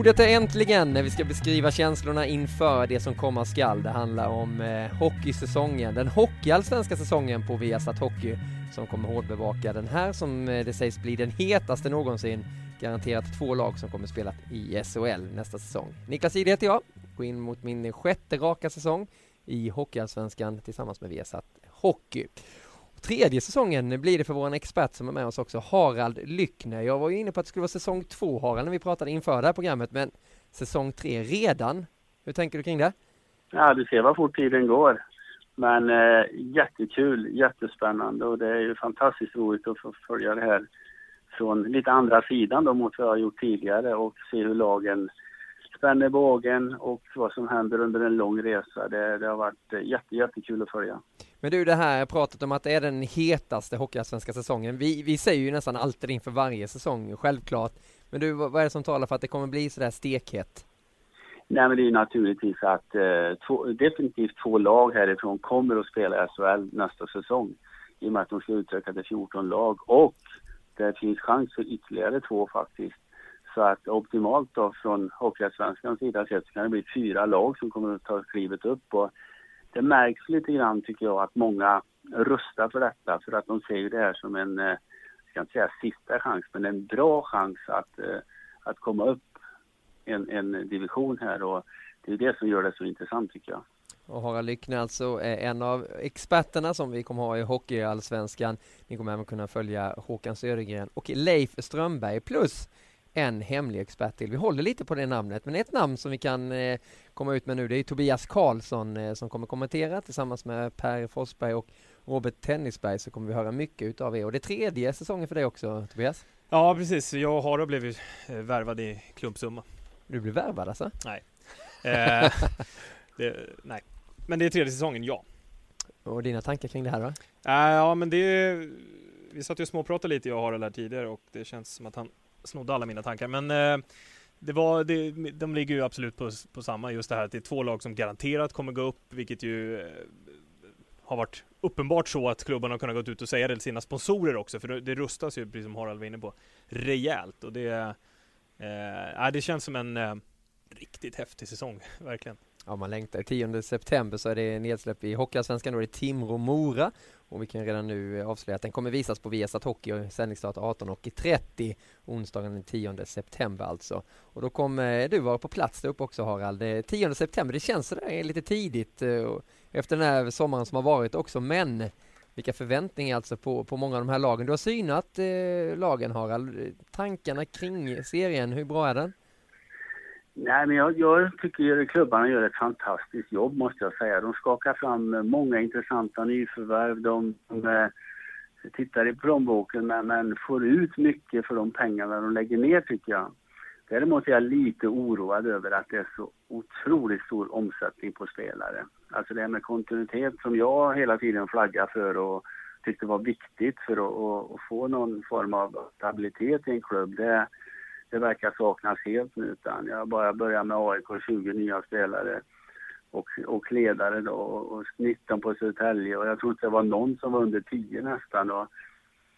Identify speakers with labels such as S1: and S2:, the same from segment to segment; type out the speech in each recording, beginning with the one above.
S1: Ordet är äntligen när vi ska beskriva känslorna inför det som komma skall. Det handlar om eh, hockeysäsongen, den hockeyallsvenska säsongen på Viasat Hockey som kommer hårdbevaka den här som eh, det sägs bli den hetaste någonsin. Garanterat två lag som kommer spela i SHL nästa säsong. Niklas Ide heter jag, går in mot min sjätte raka säsong i Hockeyallsvenskan tillsammans med Viasat Hockey. Tredje säsongen blir det för vår expert som är med oss också, Harald Lyckner. Jag var ju inne på att det skulle vara säsong två, Harald, när vi pratade inför det här programmet, men säsong tre redan. Hur tänker du kring det?
S2: Ja, du ser vad fort tiden går. Men eh, jättekul, jättespännande och det är ju fantastiskt roligt att få följa det här från lite andra sidan då mot vad jag har gjort tidigare och se hur lagen spänner bågen och vad som händer under en lång resa. Det, det har varit eh, jätte, jättekul att följa.
S1: Men du, det här pratet om att det är den hetaste hockeyallsvenska säsongen. Vi, vi säger ju nästan alltid inför varje säsong, självklart. Men du, vad är det som talar för att det kommer bli sådär stekhet?
S2: Nej, men det är ju naturligtvis att eh, två, definitivt två lag härifrån kommer att spela SHL nästa säsong. I och med att de ska utöka till 14 lag och det finns chans för ytterligare två faktiskt. Så att optimalt då från Hockeyallsvenskans sida sett så kan det bli fyra lag som kommer att ta klivet upp och det märks lite grann tycker jag att många rustar för detta för att de ser ju det här som en, eh, jag ska inte säga sista chans, men en bra chans att, eh, att komma upp en, en division här och det är det som gör det så intressant tycker jag.
S1: Och Harald Lyckne alltså är en av experterna som vi kommer ha i Hockeyallsvenskan. Ni kommer även kunna följa Håkan Södergren och Leif Strömberg plus en hemlig expert till. Vi håller lite på det namnet, men ett namn som vi kan eh, komma ut med nu det är Tobias Karlsson eh, som kommer kommentera tillsammans med Per Forsberg och Robert Tennisberg så kommer vi höra mycket utav er. Och det är tredje säsongen för dig också Tobias?
S3: Ja precis, jag och Harald blev eh, värvad i klumpsumma.
S1: Du blev värvad alltså?
S3: Nej. Eh, det, nej. Men det är tredje säsongen, ja.
S1: Och dina tankar kring det här då? Uh,
S3: ja men det vi satt ju och småpratade lite jag och Harald här tidigare och det känns som att han snodde alla mina tankar. Men eh, det var, det, de ligger ju absolut på, på samma, just det här att det är två lag som garanterat kommer gå upp, vilket ju eh, har varit uppenbart så att klubbarna har kunnat gå ut och säga det till sina sponsorer också, för det, det rustas ju, precis som Harald var inne på, rejält. Och det, eh, det känns som en eh, riktigt häftig säsong, verkligen.
S1: Ja, man längtar. 10 september så är det nedsläpp i Hockeyallsvenskan. Då är det Timrå-Mora. Och vi kan redan nu avslöja att den kommer visas på Viasat Hockey och sändningsstart 18.30 onsdagen den 10 september alltså. Och då kommer du vara på plats där uppe också Harald. 10 september, det känns sådär lite tidigt eh, efter den här sommaren som har varit också, men vilka förväntningar alltså på, på många av de här lagen. Du har synat eh, lagen Harald. Tankarna kring serien, hur bra är den?
S2: Nej, men jag, jag tycker klubbarna gör ett fantastiskt jobb måste jag säga. De skakar fram eh, många intressanta nyförvärv. De, de eh, tittar i plånboken men, men får ut mycket för de pengarna de lägger ner tycker jag. Däremot är jag lite oroad över att det är så otroligt stor omsättning på spelare. Alltså det här med kontinuitet som jag hela tiden flaggar för och tyckte var viktigt för att, att, att få någon form av stabilitet i en klubb. Det, det verkar saknas helt nu utan jag bara börjar med AIK 20 nya spelare. och, och ledare då och 19 på Södertälje och jag tror inte det var någon som var under 10 nästan. Och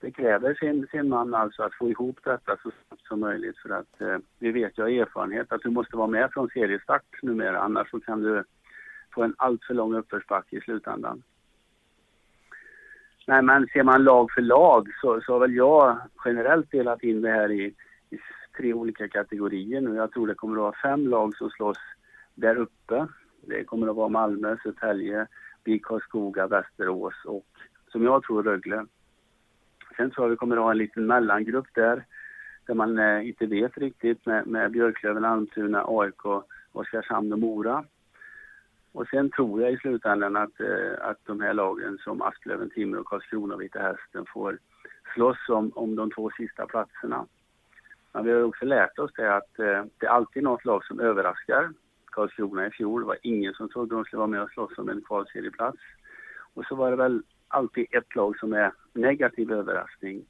S2: det kräver sin, sin man alltså att få ihop detta så snabbt som möjligt för att eh, vi vet ju av erfarenhet att du måste vara med från seriestart numera annars så kan du få en alltför lång uppförsbacke i slutändan. Nej men ser man lag för lag så, så har väl jag generellt delat in det här i, i tre olika kategorier nu. Jag tror det kommer att vara fem lag som slåss där uppe. Det kommer att vara Malmö, Södertälje, BIK Karlskoga, Västerås och som jag tror Rögle. Sen tror jag vi kommer att ha en liten mellangrupp där, där man eh, inte vet riktigt med, med Björklöven, Almtuna, AIK, Oskarshamn och Mora. Och sen tror jag i slutändan att, eh, att de här lagen som Asplöven, Timrå, Karlskrona och Vita Hästen får slåss om, om de två sista platserna. Men vi har också lärt oss det att eh, det är alltid något lag som överraskar. Karlskrona i fjol, det var ingen som trodde de skulle vara med och slåss om en kvalserieplats. Och så var det väl alltid ett lag som är negativ överraskning.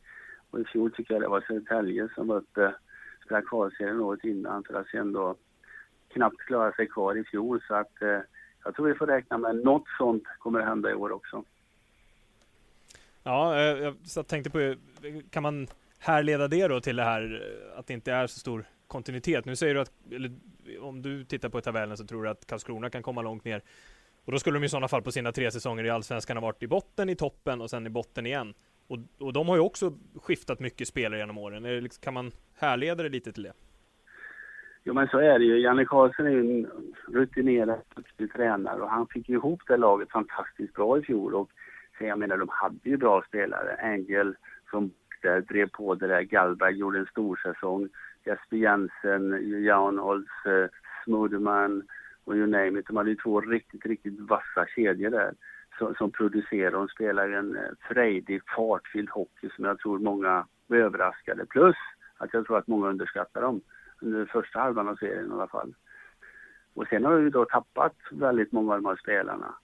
S2: Och i fjol tycker jag det var Södertälje som var uppe, spelade kvalserien året innan för att sen då knappt klara sig kvar i fjol. Så att eh, jag tror vi får räkna med något sånt kommer att hända i år också.
S3: Ja, eh, jag tänkte på, kan man härleda det då till det här eh, att det inte är så stor kontinuitet? Nu säger du att, eller om du tittar på tabellen så tror du att Karlskrona kan komma långt ner. Och då skulle de i sådana fall på sina tre säsonger i Allsvenskan ha varit i botten, i toppen och sen i botten igen. Och, och de har ju också skiftat mycket spelare genom åren. Liksom, kan man härleda det lite till det?
S2: Jo men så är det ju. Janne Karlsson är ju en rutinerad, duktig tränare och han fick ju ihop det laget fantastiskt bra i fjol. Och så jag menar, de hade ju bra spelare. Angel som där drev på det där. Gallberg gjorde en stor säsong. Jesper Jensen, Jan Holtz, eh, och you name it. De hade ju två riktigt, riktigt vassa kedjor där som, som producerar. De spelar en eh, frejdig, fartfylld hockey som jag tror många var överraskade. Plus att jag tror att många underskattar dem under första halvan av serien i alla fall. Och sen har vi då tappat väldigt många av de här spelarna.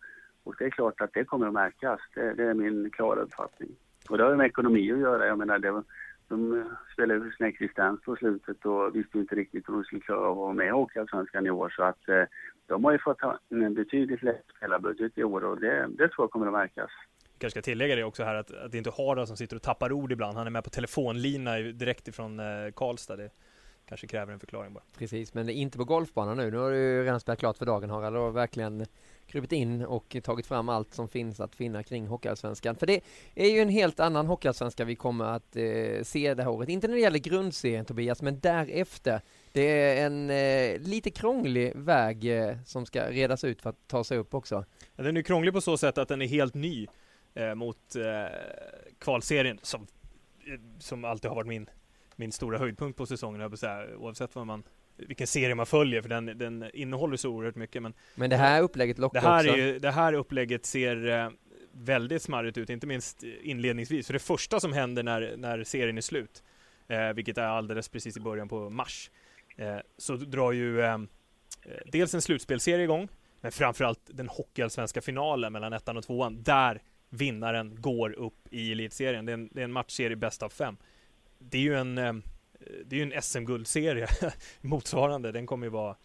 S2: Och det är klart att det kommer att märkas. Det, det är min klara uppfattning. Och det har med ekonomi att göra. Jag menar, det, de spelade ju sin existens på slutet och visste inte riktigt om de skulle klara av att vara med i Hockeyallsvenskan i år. Så att eh, de har ju fått ha en betydligt lägre spelarbudget i år och det, det tror jag kommer att märkas.
S3: Jag kanske ska tillägga det också här att, att det inte är Hara som sitter och tappar ord ibland. Han är med på telefonlina direkt ifrån eh, Karlstad. Det kanske kräver en förklaring bara.
S1: Precis, men inte på golfbanan nu. Nu har du ju redan spelat klart för dagen Harald och verkligen krupit in och tagit fram allt som finns att finna kring Hockeyallsvenskan. För det är ju en helt annan Hockeyallsvenska vi kommer att eh, se det här året. Inte när det gäller grundserien Tobias, men därefter. Det är en eh, lite krånglig väg eh, som ska redas ut för att ta sig upp också.
S3: Ja, den är krånglig på så sätt att den är helt ny eh, mot eh, kvalserien som, eh, som alltid har varit min, min stora höjdpunkt på säsongen, jag säga, oavsett vad man vilken serie man följer, för den, den innehåller så oerhört mycket. Men,
S1: men det här upplägget lockar
S3: det här
S1: också.
S3: Är ju, det här upplägget ser eh, väldigt smarrigt ut, inte minst inledningsvis. För det första som händer när, när serien är slut, eh, vilket är alldeles precis i början på mars, eh, så drar ju eh, dels en slutspelserie igång, men framförallt den hockeyallsvenska finalen mellan ettan och tvåan, där vinnaren går upp i elitserien. Det är en, det är en matchserie bäst av fem. Det är ju en eh, det är ju en SM-guldserie motsvarande. Den kommer ju vara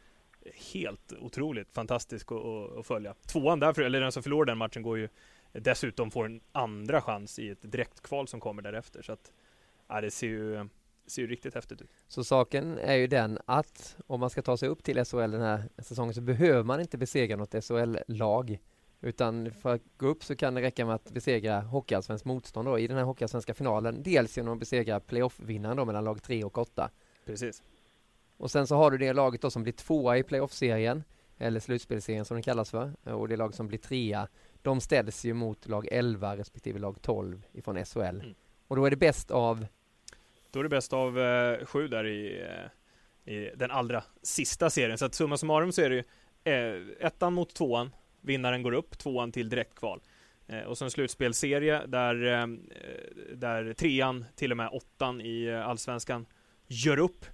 S3: helt otroligt fantastisk att, att följa. Tvåan därför, eller den som förlorar den matchen går ju dessutom får en andra chans i ett direktkval som kommer därefter. Så att, ja, det ser ju, ser ju riktigt häftigt ut.
S1: Så saken är ju den att om man ska ta sig upp till SHL den här säsongen så behöver man inte besegra något SHL-lag. Utan för att gå upp så kan det räcka med att besegra Hockeyallsvenskt motstånd då, i den här Hockeyallsvenska finalen. Dels genom att besegra playoff-vinnaren då mellan lag 3 och 8.
S3: Precis.
S1: Och sen så har du det laget då som blir tvåa i playoff-serien, eller slutspelserien som den kallas för, och det lag som blir trea, de ställs ju mot lag 11 respektive lag 12 ifrån SHL. Mm. Och då är det bäst av?
S3: Då är det bäst av eh, sju där i, eh, i den allra sista serien. Så att summa summarum så är det ju eh, ettan mot tvåan, Vinnaren går upp, tvåan till direktkval. Eh, och så en slutspelserie där, eh, där trean, till och med åttan i eh, Allsvenskan, gör upp.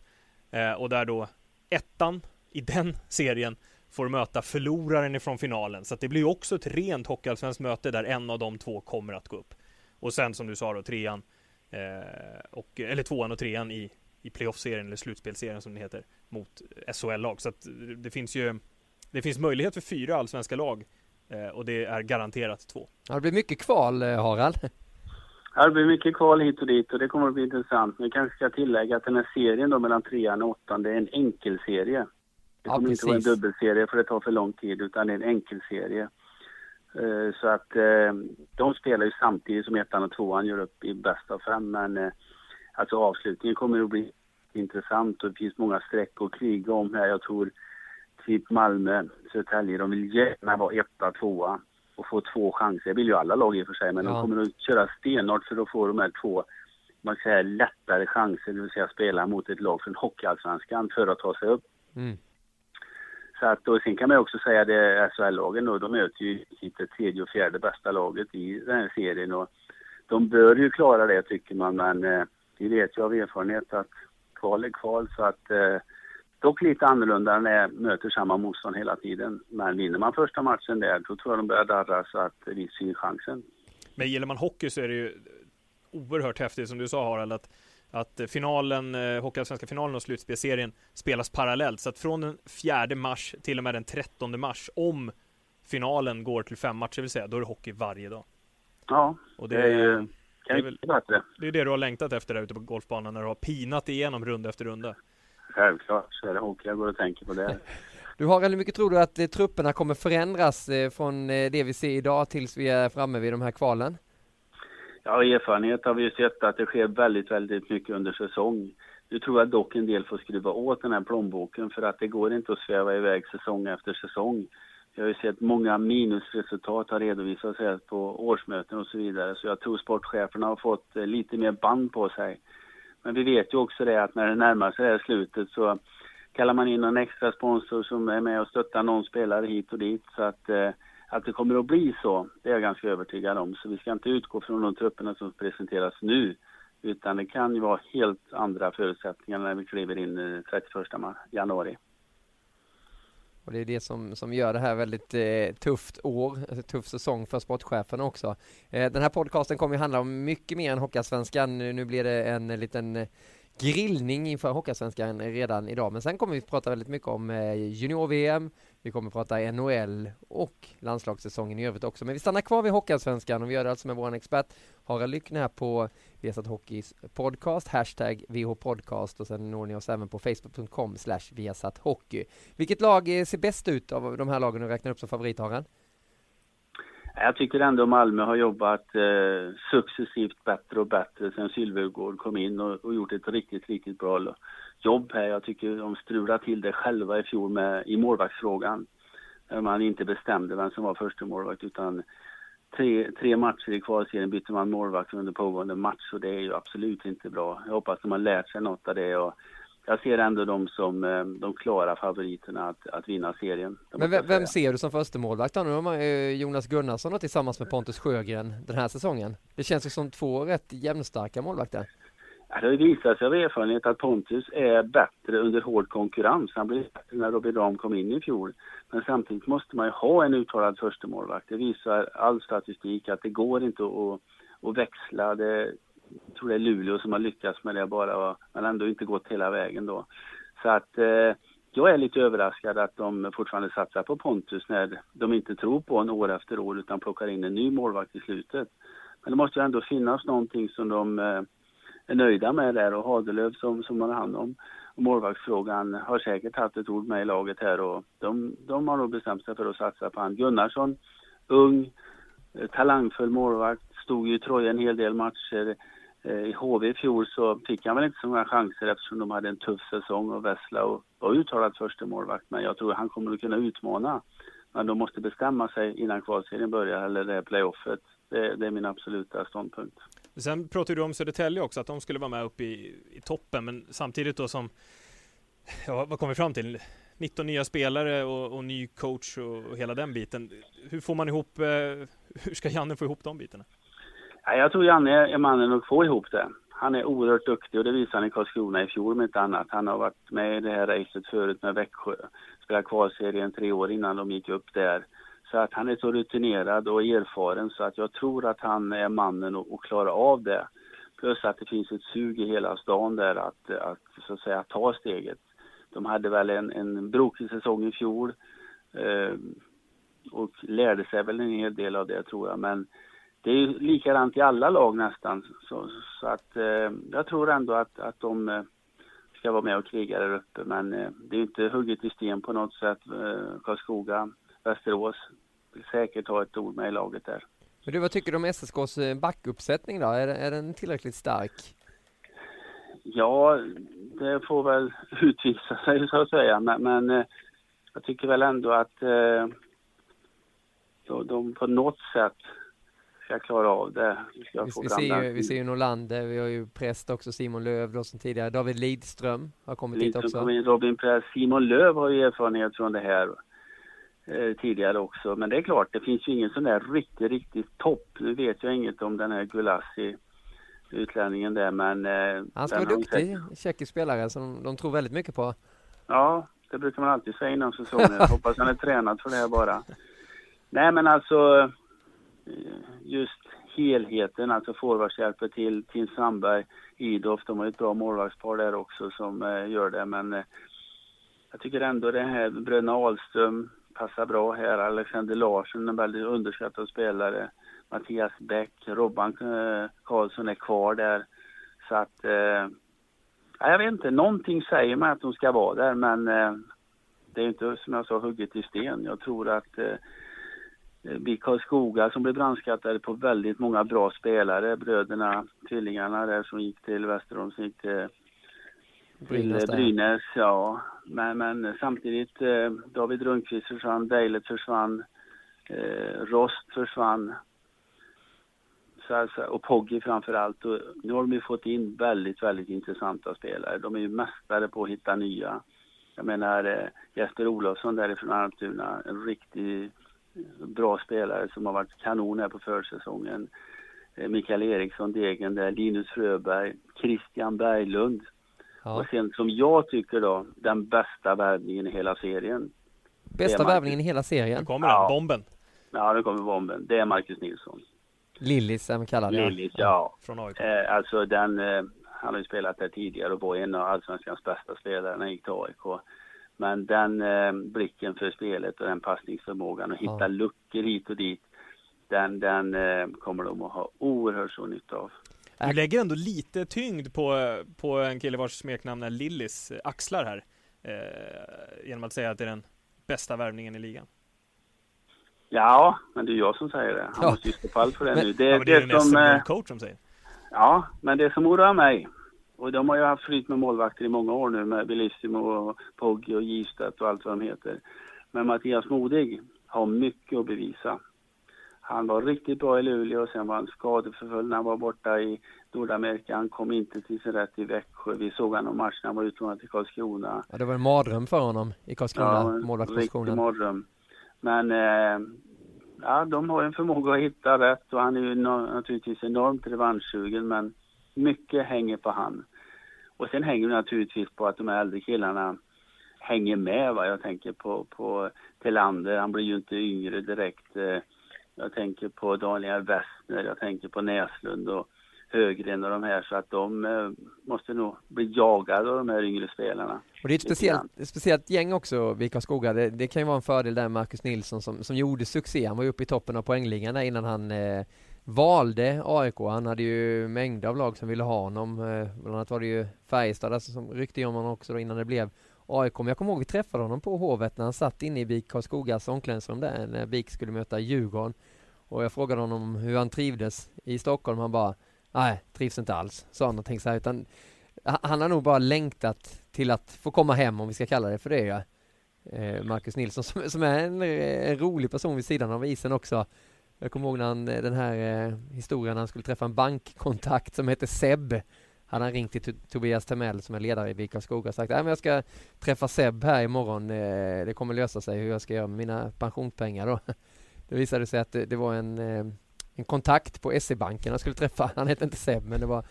S3: Eh, och där då ettan i den serien får möta förloraren ifrån finalen. Så det blir också ett rent hockeyallsvenskt möte där en av de två kommer att gå upp. Och sen som du sa då, trean, eh, och, eller tvåan och trean i, i playoff-serien, eller slutspelserien som det heter, mot SHL-lag. Så att det finns ju det finns möjlighet för fyra allsvenska lag eh, och det är garanterat två.
S1: Ja, det blir mycket kval, eh, Harald.
S2: Ja, det blir mycket kval hit och dit och det kommer att bli intressant. Men jag kanske ska tillägga att den här serien då mellan trean och åttan, det är en enkelserie. Det kommer ja, inte vara en dubbelserie för det tar för lång tid utan det är en enkelserie. Uh, så att de spelar ju samtidigt som ettan och tvåan gör upp i bästa av fem men alltså avslutningen kommer att bli intressant och det finns många streck att kriga om här. Jag tror typ Malmö, Södertälje, de vill gärna vara etta, tvåa och få två chanser. Det vill ju alla lag i och för sig, men ja. de kommer att köra stenhårt för att få de här två man säger lättare chanser, det vill säga spela mot ett lag från Hockeyallsvenskan för att ta sig upp. Mm. Så att, och sen kan man också säga det SHL-lagen då, de möter ju det tredje och fjärde bästa laget i den här serien och de bör ju klara det tycker man, men eh, vi vet ju av erfarenhet att kval är kval så att eh, dock lite annorlunda när de möter samma motstånd hela tiden. Men vinner man första matchen där, då tror jag de börjar darra så att vi ser chansen.
S3: Men gillar man hockey så är det ju oerhört häftigt som du sa Harald, att, att finalen, eh, Hockeyallsvenska finalen och slutspelserien spelas parallellt. Så att från den 4 mars till och med den 13 mars, om finalen går till fem matcher vill säga, då är det hockey varje dag.
S2: Ja,
S3: och det, det är ju det är, väl, det är det du har längtat efter där ute på golfbanan när du har pinat igenom runda efter runda.
S2: Självklart så är det hockey jag går och tänker på det.
S1: Du har hur mycket tror du att eh, trupperna kommer förändras eh, från eh, det vi ser idag tills vi är framme vid de här kvalen?
S2: Ja, erfarenhet har vi ju sett att det sker väldigt, väldigt mycket under säsong. Nu tror jag dock en del får skruva åt den här plånboken för att det går inte att sväva iväg säsong efter säsong. Vi har ju sett många minusresultat har redovisats här på årsmöten och så vidare. Så jag tror sportcheferna har fått eh, lite mer band på sig. Men vi vet ju också det att när det närmar sig det här slutet så kallar man in någon extra sponsor som är med och stöttar någon spelare hit och dit. Så att, eh, att det kommer att bli så, det är jag ganska övertygad om. Så vi ska inte utgå från de trupperna som presenteras nu. Utan det kan ju vara helt andra förutsättningar när vi kliver in eh, 31 januari.
S1: Och det är det som, som gör det här väldigt eh, tufft år, alltså, tuff säsong för sportcheferna också. Eh, den här podcasten kommer ju handla om mycket mer än Hockeyallsvenskan. Nu, nu blir det en liten eh, grillning inför Hockeyallsvenskan redan idag. Men sen kommer vi prata väldigt mycket om eh, junior-VM, vi kommer prata NHL och landslagssäsongen i övrigt också. Men vi stannar kvar vid Hockeyallsvenskan och vi gör det alltså med vår expert Harald Lyckner här på Viasat Hockeys podcast, hashtag VHpodcast och sen når ni oss även på facebook.com slash Viasat Hockey. Vilket lag eh, ser bäst ut av de här lagen du räknar upp som favorit Harald?
S2: Jag tycker ändå Malmö har jobbat eh, successivt bättre och bättre sen Sylvegård kom in och, och, gjort ett riktigt, riktigt bra jobb här. Jag tycker de strulade till det själva i fjol med, i målvaktsfrågan. Man inte bestämde vem som var första målvakt utan tre, tre matcher i kvalserien bytte man målvakt under pågående match och det är ju absolut inte bra. Jag hoppas de har lärt sig något av det och jag ser ändå dem som eh, de klara favoriterna att, att vinna serien.
S1: Men vem, vem ser du som första målvakt Nu har man ju Jonas Gunnarsson tillsammans med Pontus Sjögren den här säsongen. Det känns ju som två rätt jämnstarka målvakter.
S2: Det har visat sig av erfarenhet att Pontus är bättre under hård konkurrens. Han blev bättre när Robin Rahm kom in i fjol. Men samtidigt måste man ju ha en uttalad förstemålvakt. Det visar all statistik att det går inte att, att växla. Det, jag tror det är Luleå som har lyckats med det bara, men ändå inte gått hela vägen då. Så att eh, jag är lite överraskad att de fortfarande satsar på Pontus när de inte tror på en år efter år utan plockar in en ny målvakt i slutet. Men det måste ju ändå finnas någonting som de eh, är nöjda med där och Hagelöf som, som har hand om målvaktsfrågan har säkert haft ett ord med i laget här och de, de har nog bestämt sig för att satsa på han. Gunnarsson, ung, eh, talangfull målvakt, stod ju i Troja en hel del matcher. Eh, I HV i fjol så fick han väl inte så många chanser eftersom de hade en tuff säsong och Vessla var uttalad första målvakt. Men jag tror han kommer att kunna utmana. Men de måste bestämma sig innan kvalserien börjar eller det här playoffet. Det, det är min absoluta ståndpunkt.
S3: Sen pratade du om Södertälje också, att de skulle vara med uppe i, i toppen, men samtidigt då som, ja, vad kom vi fram till? 19 nya spelare och, och ny coach och, och, hela den biten. Hur får man ihop, eh, hur ska Janne få ihop de bitarna?
S2: Ja, jag tror Janne är mannen att få ihop det. Han är oerhört duktig och det visade han i Karlskrona i fjol med inte annat. Han har varit med i det här racet förut med Växjö. spelade kvalserien tre år innan de gick upp där. Så att han är så rutinerad och erfaren så att jag tror att han är mannen att klara av det. Plus att det finns ett sug i hela stan där att, att så att säga ta steget. De hade väl en, en brokig säsong i fjol. Eh, och lärde sig väl en hel del av det tror jag. Men det är ju likadant i alla lag nästan. Så, så att eh, jag tror ändå att, att de eh, ska vara med och kriga där uppe. Men eh, det är inte hugget i sten på något sätt. Eh, Karlskoga, Västerås vill säkert ha ett ord med i laget där.
S1: Men du, vad tycker du om SSKs eh, backuppsättning då? Är, är den tillräckligt stark?
S2: Ja, det får väl utvisa sig så att säga. Men, men eh, jag tycker väl ändå att eh, de, de på något sätt ska klara av det.
S1: Vi, vi, ser ju, vi ser ju Norlander, vi har ju präst också, Simon Löv då som tidigare. David Lidström har kommit Lidström hit också.
S2: Robin Präst, Simon Löv har ju erfarenhet från det här tidigare också. Men det är klart, det finns ju ingen sån där riktigt, riktigt topp. Nu vet jag inget om den här Gulassi utlänningen där men... Eh,
S1: han ska vara duktig, tjeckisk spelare som de tror väldigt mycket på.
S2: Ja, det brukar man alltid säga innan säsongen. Hoppas han är tränad för det här bara. Nej men alltså just helheten, alltså forwardshjälper till Tim Sandberg, Idof, de har ju ett bra målvaktspar där också som eh, gör det men eh, jag tycker ändå det här bröderna Ahlström passar bra här, Alexander Larsson, en väldigt underskattad spelare, Mattias Bäck, Robban eh, Karlsson är kvar där så att eh, jag vet inte, någonting säger mig att de ska vara där men eh, det är inte som jag sa hugget i sten. Jag tror att eh, vi Karlskoga som blev brandskattade på väldigt många bra spelare. Bröderna, tvillingarna där som gick till Västerås, som gick till Brynäs, till Brynäs ja. Men, men samtidigt, eh, David Rundqvist försvann, Bejlet försvann, eh, Rost försvann. Så, alltså, och Poggi framför allt. Och nu har de ju fått in väldigt, väldigt intressanta spelare. De är ju mästare på att hitta nya. Jag menar eh, Jesper Olofsson därifrån Almtuna, en riktig bra spelare som har varit kanon här på försäsongen. Eh, Mikael Eriksson, Degen där, Linus Fröberg, Christian Berglund. Ja. Och sen som jag tycker då, den bästa värvningen i hela serien.
S1: Bästa värvningen i hela serien? Nu
S3: kommer den, ja. bomben.
S2: Ja, nu kommer bomben. Det är Marcus Nilsson.
S1: Lillis, som kallar
S2: det. Lillis, ja. Från AIK. Eh, alltså den, eh, han har ju spelat där tidigare och var en av allsvenskans bästa spelare när han gick till AIK. Men den eh, blicken för spelet och den passningsförmågan och hitta ja. luckor hit och dit, den, den eh, kommer de att ha oerhört stor nytta av.
S3: Du lägger ändå lite tyngd på, på en kille vars smeknamn är Lillis axlar här. Eh, genom att säga att det är den bästa värvningen i ligan.
S2: Ja, men det är jag som säger det. Han ja. måste ju stå fall för det men, nu.
S3: Det, ja, men det är det som, en coach som säger.
S2: Ja, men det som oroar mig, och de har ju haft flyt med målvakter i många år nu med Bellissimo och Poggi och Gistet och allt vad de heter. Men Mattias Modig har mycket att bevisa. Han var riktigt bra i Luleå och sen var han skadeförföljd när han var borta i Nordamerika. Han kom inte till sin rätt i Växjö. Vi såg honom match när han var utlånad till Karlskrona.
S1: Ja, det var en mardröm för honom i Karlskrona, ja, målvaktspositionen.
S2: riktig mardröm. Men eh, ja, de har en förmåga att hitta rätt och han är ju naturligtvis enormt revanschsugen men mycket hänger på han. Och sen hänger det naturligtvis på att de här äldre killarna hänger med. Va? Jag tänker på, på Tillander, han blir ju inte yngre direkt. Eh, jag tänker på Daniel Westner, jag tänker på Näslund och Högren och de här så att de eh, måste nog bli jagade av de här yngre spelarna.
S1: Och det är ett speciellt, ett speciellt gäng också, vid Karlskoga. Det, det, kan ju vara en fördel där Marcus Nilsson som, som gjorde succé. Han var ju uppe i toppen av poängligan där innan han eh, valde AIK. Han hade ju mängder av lag som ville ha honom. Eh, bland annat var det ju Färjestad alltså, som ryckte om honom också innan det blev AIK. Men jag kommer ihåg vi träffade honom på Hovet när han satt inne i BIK Karlskogas omklädningsrum där när BIK skulle möta Djurgården. Och jag frågade honom hur han trivdes i Stockholm. Han bara, nej, trivs inte alls, sa han någonting så här, utan han har nog bara längtat till att få komma hem, om vi ska kalla det för det. Ja. Eh, Marcus Nilsson som, som är en, en rolig person vid sidan av isen också. Jag kommer ihåg när han, den här eh, historien när han skulle träffa en bankkontakt som hette Seb. Han har ringt till Tobias Temell som är ledare i Vika Skog och sagt att jag ska träffa Seb här imorgon. Eh, det kommer lösa sig hur jag ska göra med mina pensionspengar då. Det visade sig att det, det var en, eh, en kontakt på SE-banken han skulle träffa. Han hette inte Seb men det var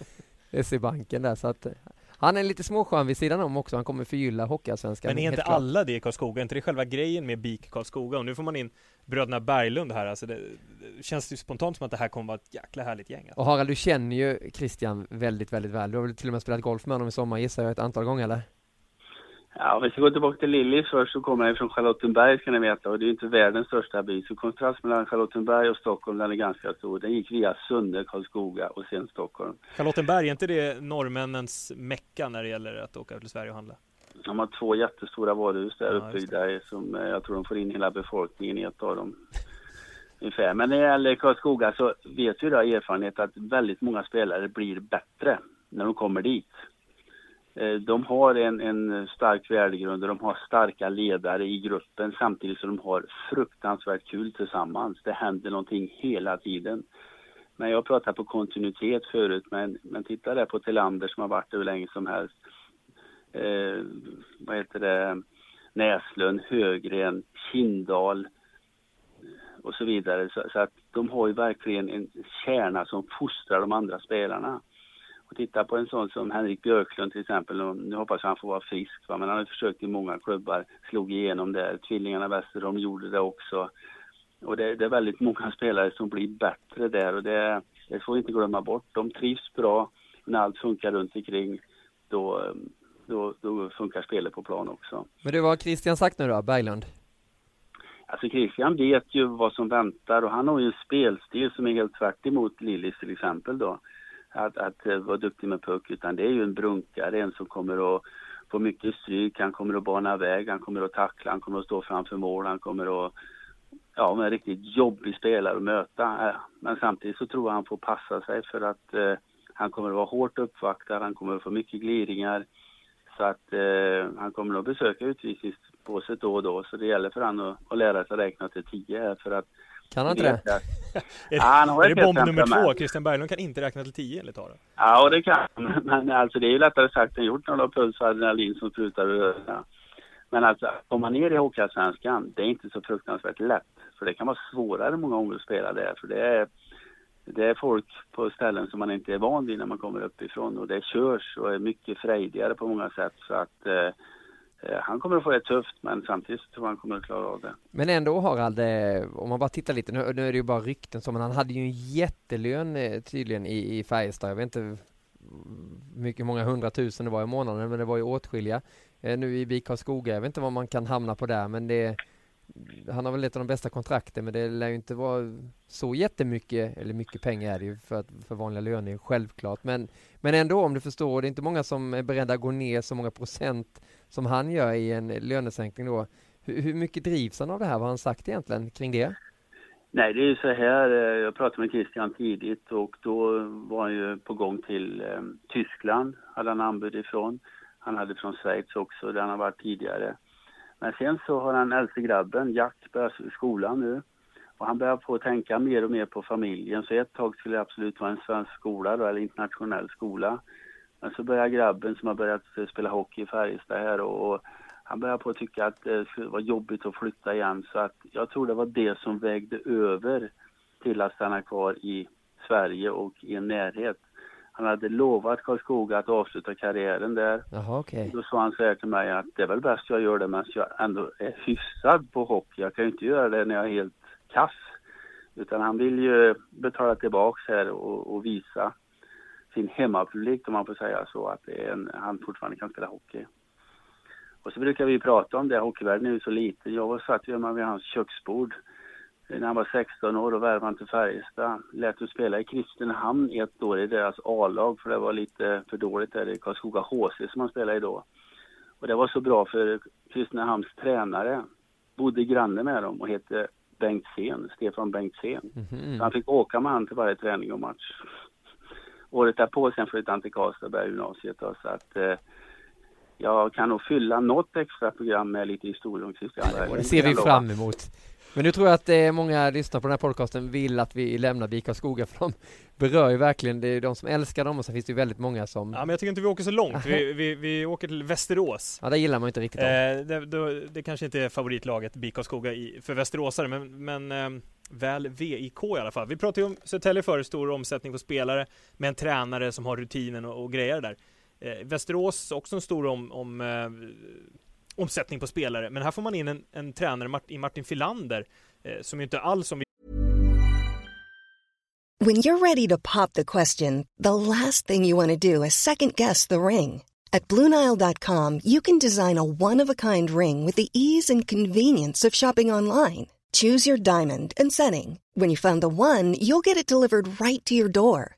S1: SE-banken där så att eh, han är lite småskön vid sidan om också. Han kommer förgylla Hockeyallsvenskan.
S3: Men är inte alla det i Karlskoga? Är inte det själva grejen med BIK Karlskoga? Och nu får man in bröderna Berglund här. Alltså det, det känns ju spontant som att det här kommer vara ett jäkla härligt gäng. Alltså.
S1: Och Harald, du känner ju Christian väldigt, väldigt väl. Du har väl till och med spelat golf med honom i sommar gissar jag ett antal gånger eller?
S2: Ja, om vi ska gå tillbaka till Lilly först så kommer jag från Charlottenberg ska ni veta och det är inte världens största by. Så kontrast mellan Charlottenberg och Stockholm den är ganska stor. Den gick via Sunne, Karlskoga och sen Stockholm.
S3: Charlottenberg, är inte det norrmännens mecka när det gäller att åka till Sverige och handla?
S2: De har två jättestora varuhus där ja, uppbyggda som eh, jag tror de får in hela befolkningen i ett av dem. Ungefär. Men när det gäller Karlskoga så vet vi av erfarenhet att väldigt många spelare blir bättre när de kommer dit. Eh, de har en, en stark värdegrund och de har starka ledare i gruppen samtidigt som de har fruktansvärt kul tillsammans. Det händer någonting hela tiden. Men jag pratar på kontinuitet förut, men, men titta där på Tillander som har varit hur länge som helst. Eh, vad heter det? Näslund, Högren, Kindal och så vidare. Så, så, att de har ju verkligen en kärna som fostrar de andra spelarna. Och titta på en sån som Henrik Björklund till exempel, nu hoppas jag han får vara frisk, va? men han har försökt i många klubbar, slog igenom där. Tvillingarna Westerholm gjorde det också. Och det, det, är väldigt många spelare som blir bättre där och det, det får vi inte glömma bort. De trivs bra när allt funkar runt omkring. Då, då, då funkar spelet på plan också.
S1: Men det var Christian sagt nu då, Berglund?
S2: Alltså Christian vet ju vad som väntar och han har ju en spelstil som är helt tvärt emot Lillis till exempel då att, att eh, vara duktig med puck utan det är ju en brunkare, en som kommer att få mycket stryk, han kommer att bana väg, han kommer att tackla, han kommer att stå framför mål, han kommer att ja, en riktigt jobbig spelare att möta. Eh, men samtidigt så tror jag han får passa sig för att eh, han kommer att vara hårt uppvaktad, han kommer att få mycket gliringar. Så att eh, han kommer att besöka utvisningspåset då och då, så det gäller för honom att, att lära sig räkna till tio här för att
S1: kan han inte det?
S3: är, han har är det bomb nummer två? Christian Berglund kan inte räkna till tio enligt Aron?
S2: Ja, det kan Men alltså det är ju lättare sagt än gjort när du har puls och adrenalin som sprutar ja. Men alltså, komma ner i Hockeyallsvenskan, det är inte så fruktansvärt lätt. För det kan vara svårare många gånger att spela där. För det är, det är folk på ställen som man inte är van vid när man kommer uppifrån. Och det körs och är mycket frejdigare på många sätt. Så att Eh, Eh, han kommer att få det tufft, men samtidigt tror jag han kommer att klara av det.
S1: Men ändå Harald, om man bara tittar lite, nu, nu är det ju bara rykten som, men han hade ju en jättelön eh, tydligen i, i Färjestad. Jag vet inte mycket många hundratusen det var i månaden, men det var ju åtskilliga. Eh, nu i BIK Skoga, jag vet inte vad man kan hamna på där, men det han har väl ett av de bästa kontrakten men det lär ju inte vara så jättemycket, eller mycket pengar är det ju för, för vanliga löner självklart men, men ändå om du förstår, det är inte många som är beredda att gå ner så många procent som han gör i en lönesänkning då. Hur, hur mycket drivs han av det här? Vad har han sagt egentligen kring det?
S2: Nej, det är ju så här, eh, jag pratade med Christian tidigt och då var han ju på gång till eh, Tyskland, hade han anbud ifrån. Han hade från Schweiz också, där han har varit tidigare. Men sen så har han äldste grabben, Jack, börjat skolan nu. Och han börjar på att tänka mer och mer på familjen. Så ett tag skulle det absolut vara en svensk skola då, eller internationell skola. Men så börjar grabben som har börjat spela hockey i Färjestad här och, och han börjar på att tycka att det skulle vara jobbigt att flytta igen. Så att jag tror det var det som vägde över till att stanna kvar i Sverige och i en närhet. Han hade lovat Karlskoga att avsluta karriären där.
S1: Jaha, okay.
S2: Då sa han så här till mig att det är väl bäst jag gör det medan jag ändå är hyfsad på hockey. Jag kan ju inte göra det när jag är helt kass. Utan han vill ju betala tillbaks här och, och visa sin hemmapublik om man får säga så att en, han fortfarande kan spela hockey. Och så brukar vi prata om det, hockeyvärlden är ju så liten. Jag var satt vid hans köksbord när han var 16 år och värvade han till Färjestad. Lät att spela i Kristinehamn ett år i deras A-lag för det var lite för dåligt där i Karlskoga HC som han spelade i då. Och det var så bra för Kristinehamns tränare bodde granne med dem och hette Bengtzén, Stefan Bengtzén. Mm -hmm. Så han fick åka med han till varje träning och match. Året därpå sen flyttade han till Karlstad gymnasiet då, så att eh, jag kan nog fylla något extra program med lite historia om Christian
S1: Berg. Det ser vi fram emot. Men nu tror jag att eh, många lyssnare på den här podcasten vill att vi lämnar Vika Skoga för de berör ju verkligen, det är de som älskar dem och så finns det ju väldigt många som...
S3: Ja men jag tycker inte vi åker så långt, vi, vi, vi åker till Västerås.
S1: Ja det gillar man inte riktigt
S3: eh, det, det, det, kanske inte är favoritlaget Vika Skoga i, för västeråsare men, men eh, väl VIK i alla fall. Vi pratade ju om Södertälje förut, stor omsättning på spelare med en tränare som har rutinen och, och grejer där. Eh, Västerås också en stor om, om eh, omsättning på spelare, men här får man in en, en tränare Mart i Martin Filander Eh, som ju inte alls som vi
S4: When you're ready to pop the question, the last thing you want to do is second guess the ring. At Bluenile.com, you can design a one of a kind ring with the ease and convenience of shopping online. Choose your diamond and setting. When you find the one, you'll get it delivered right to your door.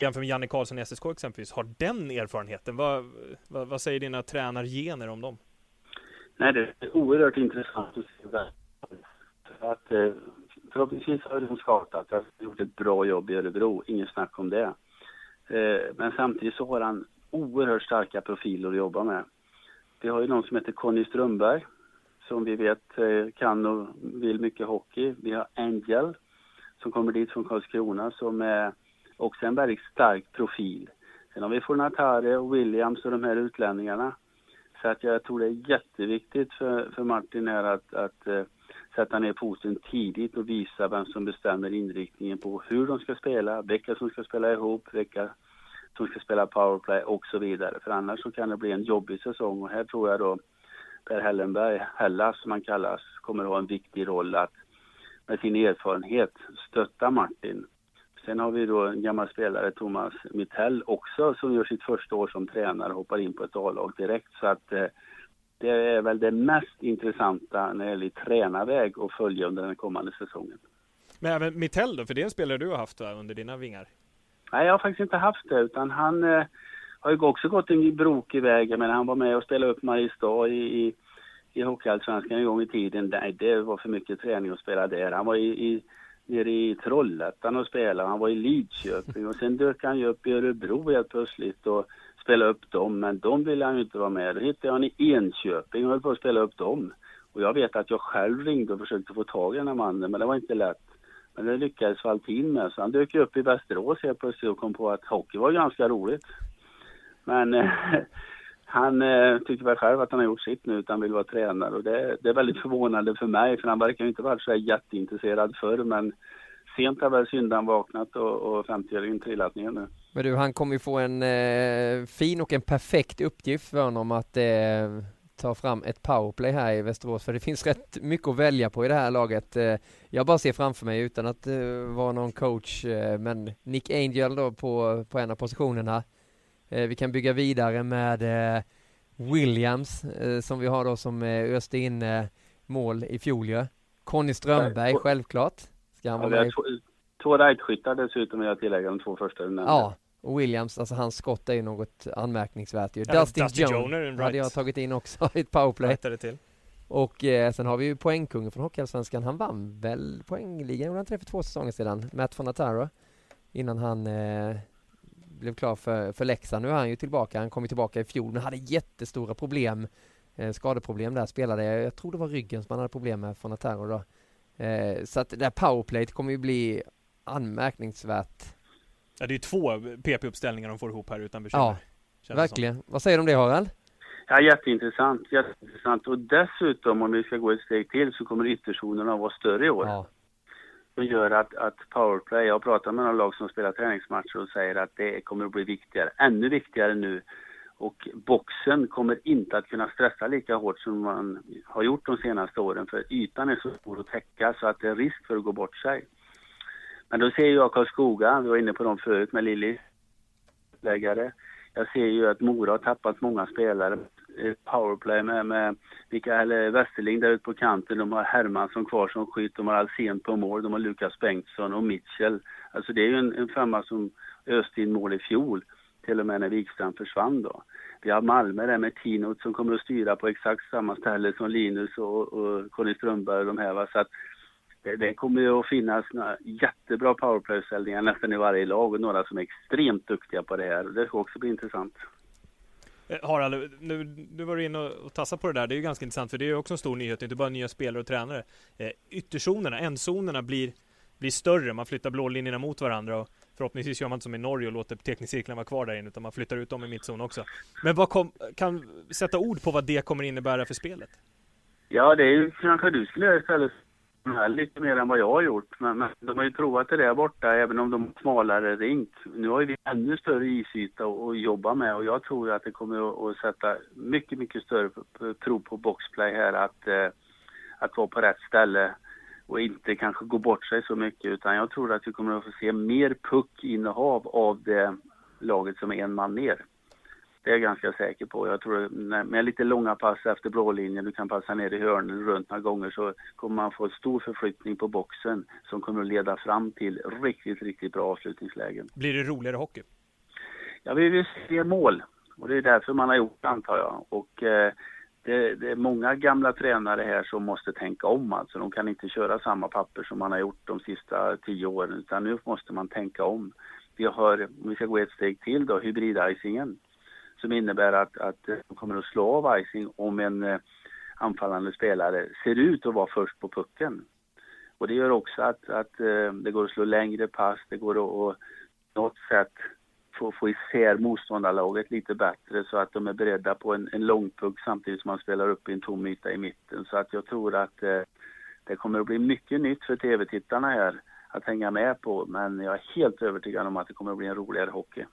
S3: Jämför med Janne Karlsson i SSK exempelvis, har den erfarenheten. Vad, vad, vad säger dina tränargener om dem?
S2: Nej, det är oerhört intressant att se. För att eh, förhoppningsvis har de skatat. Jag har gjort ett bra jobb i Örebro, inget snack om det. Eh, men samtidigt så har han oerhört starka profiler att jobba med. Vi har ju någon som heter Conny Strömberg som vi vet eh, kan och vill mycket hockey. Vi har Angel som kommer dit från Karlskrona som är också en väldigt stark profil. Sen har vi Fornatare och Williams och de här utlänningarna. Så att jag tror det är jätteviktigt för, för Martin här att, att uh, sätta ner foten tidigt och visa vem som bestämmer inriktningen på hur de ska spela, vilka som ska spela ihop, vilka som ska spela powerplay och så vidare. För annars så kan det bli en jobbig säsong och här tror jag då Per Hellenberg, Hellas som han kallas, kommer att ha en viktig roll att med sin erfarenhet stötta Martin Sen har vi då en gammal spelare, Thomas Mittell, också som gör sitt första år som tränare och hoppar in på ett A-lag direkt. Så att eh, det är väl det mest intressanta när det gäller tränarväg att följa under den kommande säsongen.
S3: Men även Mittell då, för det är en spelare du har haft va, under dina vingar?
S2: Nej, jag har faktiskt inte haft det, utan han eh, har ju också gått en brokig väg. Men han var med och spelade upp Mariestad i, i, i Hockeyallsvenskan en gång i tiden. Nej, det var för mycket träning att spela där. Han var i, i nere i Trollhättan och spelade. Han var i Lidköping och sen dök han ju upp i Örebro helt plötsligt och spelade upp dem. Men de ville han ju inte vara med. Då hittade jag honom i Enköping och höll på att spela upp dem. Och jag vet att jag själv ringde och försökte få tag i den här mannen, men det var inte lätt. Men det lyckades Valtin med, så han dök ju upp i Västerås helt plötsligt och kom på att hockey var ganska roligt. Men eh, han eh, tycker väl själv att han har gjort sitt nu utan vill vara tränare och det, det är väldigt förvånande för mig för han verkar ju inte vara så jätteintresserad förr men sent har väl syndan vaknat och, och 50-öringen trillat ner nu.
S1: Men du, han kommer ju få en eh, fin och en perfekt uppgift för honom att eh, ta fram ett powerplay här i Västerås för det finns rätt mycket att välja på i det här laget. Eh, jag bara ser framför mig utan att eh, vara någon coach eh, men Nick Angel då på, på en av positionerna Eh, vi kan bygga vidare med eh, Williams eh, som vi har då som öste in mål i fjol ju. Conny Strömberg Nej, självklart. Ska han
S2: ja, vara med? Två, två rightskyttar dessutom vill jag tillägga, de två första du
S1: Ja, och Williams, alltså hans skott är ju något anmärkningsvärt ju. Ja, Dustin, Dustin Joner, right. hade jag tagit in också i ett powerplay.
S3: till.
S1: Och eh, sen har vi ju poängkungen från Hockeyallsvenskan. Han vann väl poängligan, gjorde han inte det för två säsonger sedan? Matt Fonataro. Innan han eh, blev klar för, för Leksand. Nu är han ju tillbaka. Han kom ju tillbaka i fjol men hade jättestora problem. Eh, skadeproblem där. Spelade, jag tror det var ryggen som han hade problem med från Ataro då. Eh, så att det där powerplayet kommer ju bli anmärkningsvärt.
S3: Ja, det är ju två PP-uppställningar de får ihop här utan bekymmer.
S1: Ja, verkligen. Vad säger du om det Harald?
S2: Ja, jätteintressant, jätteintressant. Och dessutom, om vi ska gå ett steg till, så kommer ytterzonerna vara större i år. Ja som gör att, att powerplay, jag har pratat med några lag som spelar träningsmatcher och säger att det kommer att bli viktigare, ännu viktigare nu. Och boxen kommer inte att kunna stressa lika hårt som man har gjort de senaste åren för ytan är så stor att täcka så att det är risk för att gå bort sig. Men då ser jag Karlskoga, vi var inne på dem förut med Lilly, läggare. Jag ser ju att Mora har tappat många spelare powerplay med, med Mikael Westerling där ute på kanten. De har Hermansson kvar som skytt, de har Alsen på mål, de har Lukas Bengtsson och Mitchell. Alltså det är ju en, en femma som öste in mål i fjol, till och med när Wikstrand försvann då. Vi har Malmö där med Tinot som kommer att styra på exakt samma ställe som Linus och, och Conny Strömberg och de här. Va? Så att det, det kommer ju att finnas några jättebra powerplay-ställningar nästan i varje lag och några som är extremt duktiga på det här. Det ska också bli intressant.
S3: Eh, Harald, nu, nu var du inne och tassade på det där. Det är ju ganska intressant för det är ju också en stor nyhet, inte bara nya spelare och tränare. Eh, ytterzonerna, ändzonerna blir, blir större. Man flyttar blålinjerna mot varandra och förhoppningsvis gör man inte som i Norge och låter teknikcirklarna vara kvar där inne utan man flyttar ut dem i mittzon också. Men vad kom, kan sätta ord på vad det kommer innebära för spelet?
S2: Ja, det är ju kanske du skulle göra istället här lite mer än vad jag har gjort. Men, men de har ju provat det där borta, även om de har smalare rink. Nu har ju vi ännu större isyta att jobba med och jag tror att det kommer att, att sätta mycket, mycket större prov på boxplay här. Att, eh, att vara på rätt ställe och inte kanske gå bort sig så mycket. Utan jag tror att vi kommer att få se mer puckinnehav av det laget som är en man ner. Det är jag ganska säker på. Jag tror med lite långa pass efter blålinjen, du kan passa ner i hörnen runt några gånger så kommer man få en stor förflyttning på boxen som kommer att leda fram till riktigt, riktigt bra avslutningslägen.
S3: Blir det roligare hockey?
S2: Ja, vi vill se mål och det är därför man har gjort det antar jag. Och eh, det, det, är många gamla tränare här som måste tänka om alltså. De kan inte köra samma papper som man har gjort de sista tio åren utan nu måste man tänka om. Vi har, om vi ska gå ett steg till då, hybrid-icingen som innebär att, att de kommer att slå av icing om en eh, anfallande spelare ser ut att vara först på pucken. Och det gör också att, att eh, det går att slå längre pass, det går att på något sätt få, få isär motståndarlaget lite bättre så att de är beredda på en, en långpuck samtidigt som man spelar upp i en tom yta i mitten. Så att jag tror att eh, det kommer att bli mycket nytt för tv-tittarna här att hänga med på. Men jag är helt övertygad om att det kommer att bli en roligare hockey.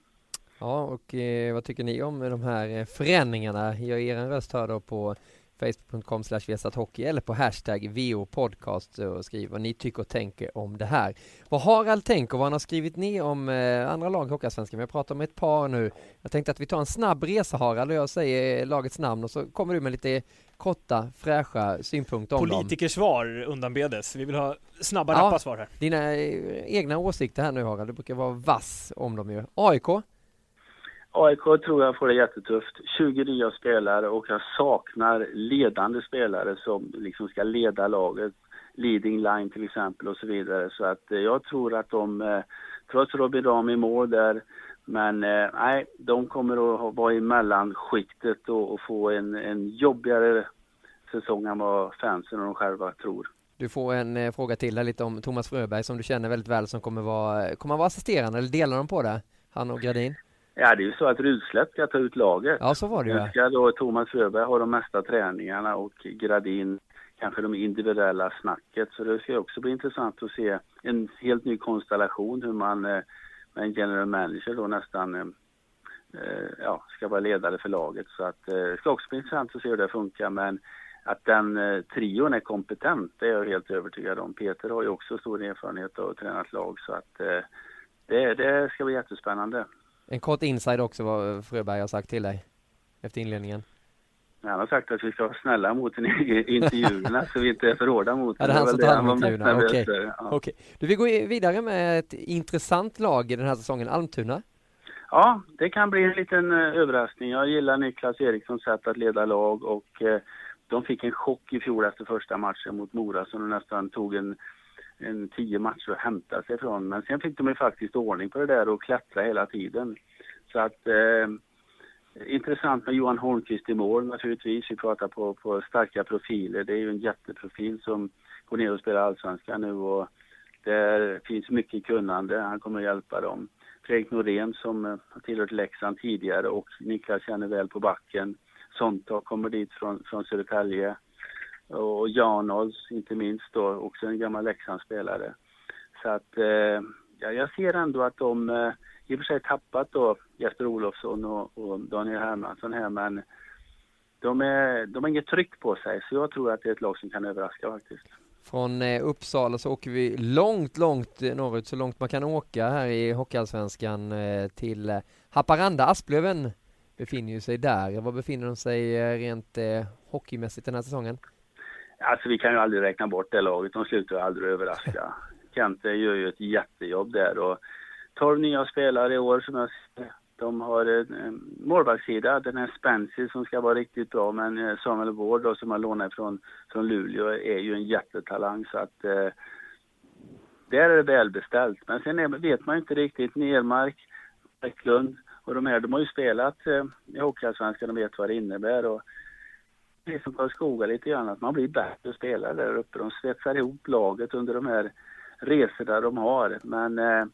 S1: Ja, och eh, vad tycker ni om de här eh, förändringarna? Gör er en röst hör då på facebook.com hockey eller på hashtag VOpodcast och skriv vad ni tycker och tänker om det här. Vad Harald tänker, vad han har skrivit ner om eh, andra lag i Hockeyallsvenskan. Vi har pratat om ett par nu. Jag tänkte att vi tar en snabb resa Harald och jag säger lagets namn och så kommer du med lite korta fräscha synpunkter om
S3: Politikersvar undanbedes. Vi vill ha snabba, ja, rappa svar här.
S1: Dina egna åsikter här nu Harald. Du brukar vara vass om dem ju. AIK?
S2: AIK tror jag får det jättetufft. 20 nya spelare och jag saknar ledande spelare som liksom ska leda laget. Leading line till exempel och så vidare. Så att eh, jag tror att de, eh, trots Robin Ram i mål där, men eh, nej, de kommer att vara i mellanskiktet och, och få en, en jobbigare säsong än vad fansen och de själva tror.
S1: Du får en eh, fråga till där lite om Thomas Fröberg som du känner väldigt väl som kommer vara, kommer vara assisterande eller delar de på det? Han och Gradin?
S2: Ja, det är ju så att Rudslätt ska ta ut laget.
S1: Ja, så var det ju.
S2: Nu ska då Thomas Fröberg ha de mesta träningarna och Gradin kanske de individuella snacket. Så det ska också bli intressant att se en helt ny konstellation hur man eh, med en general manager då nästan eh, eh, ja, ska vara ledare för laget. Så att det ska också bli intressant att se hur det funkar. Men att den trion är kompetent, det är jag helt övertygad om. Peter har ju också stor erfarenhet av att träna ett lag så att det, det ska bli jättespännande.
S1: En kort inside också vad Fröberg har sagt till dig efter inledningen.
S2: Han har sagt att vi ska vara snälla mot intervjuerna så vi inte är för hårda mot
S1: Ja, det är han som tar hand om intervjuerna, okej. Okay. Ja. okay. Du vill gå vidare med ett intressant lag i den här säsongen, Almtuna?
S2: Ja, det kan bli en liten uh, överraskning. Jag gillar Niklas Erikssons sätt att leda lag och uh, de fick en chock i fjol efter första matchen mot Mora som de nästan tog en en tio matcher att hämta sig från. Men sen fick de ju faktiskt ordning på det där och klättra hela tiden. Så att eh, intressant med Johan Holmqvist i mål naturligtvis. Vi pratar på, på starka profiler. Det är ju en jätteprofil som går ner och spelar allsvenskan nu och där finns mycket kunnande. Han kommer att hjälpa dem. Fredrik Norén som eh, har tillhört Leksand tidigare och Niklas känner väl på backen. Sontag kommer dit från, från Södertälje och Janås inte minst då, också en gammal Leksandsspelare. Så att eh, ja, jag ser ändå att de eh, i och för sig tappat då Jesper Olofsson och, och Daniel Hermansson här men de, är, de har inget tryck på sig så jag tror att det är ett lag som kan överraska faktiskt.
S1: Från eh, Uppsala så åker vi långt, långt eh, norrut, så långt man kan åka här i Hockeyallsvenskan eh, till eh, Haparanda. Asplöven befinner ju sig där. Var befinner de sig eh, rent eh, hockeymässigt den här säsongen?
S2: Alltså vi kan ju aldrig räkna bort det laget. De slutar aldrig överraska. Kente gör ju ett jättejobb där och 12 nya spelare i år som jag ser. De har en målvaktssida, den här Spencer som ska vara riktigt bra men eh, Samuel Ward då, som har lånat från, från Luleå är ju en jättetalang så att eh, där är det välbeställt. Men sen är, vet man inte riktigt Nermark, Bäcklund Och de här, de har ju spelat eh, i Hockeyallsvenskan, de vet vad det innebär. Och det är som Karlskoga lite grann, att man blir bättre spelare där uppe. De svetsar ihop laget under de här resorna de har. Men eh,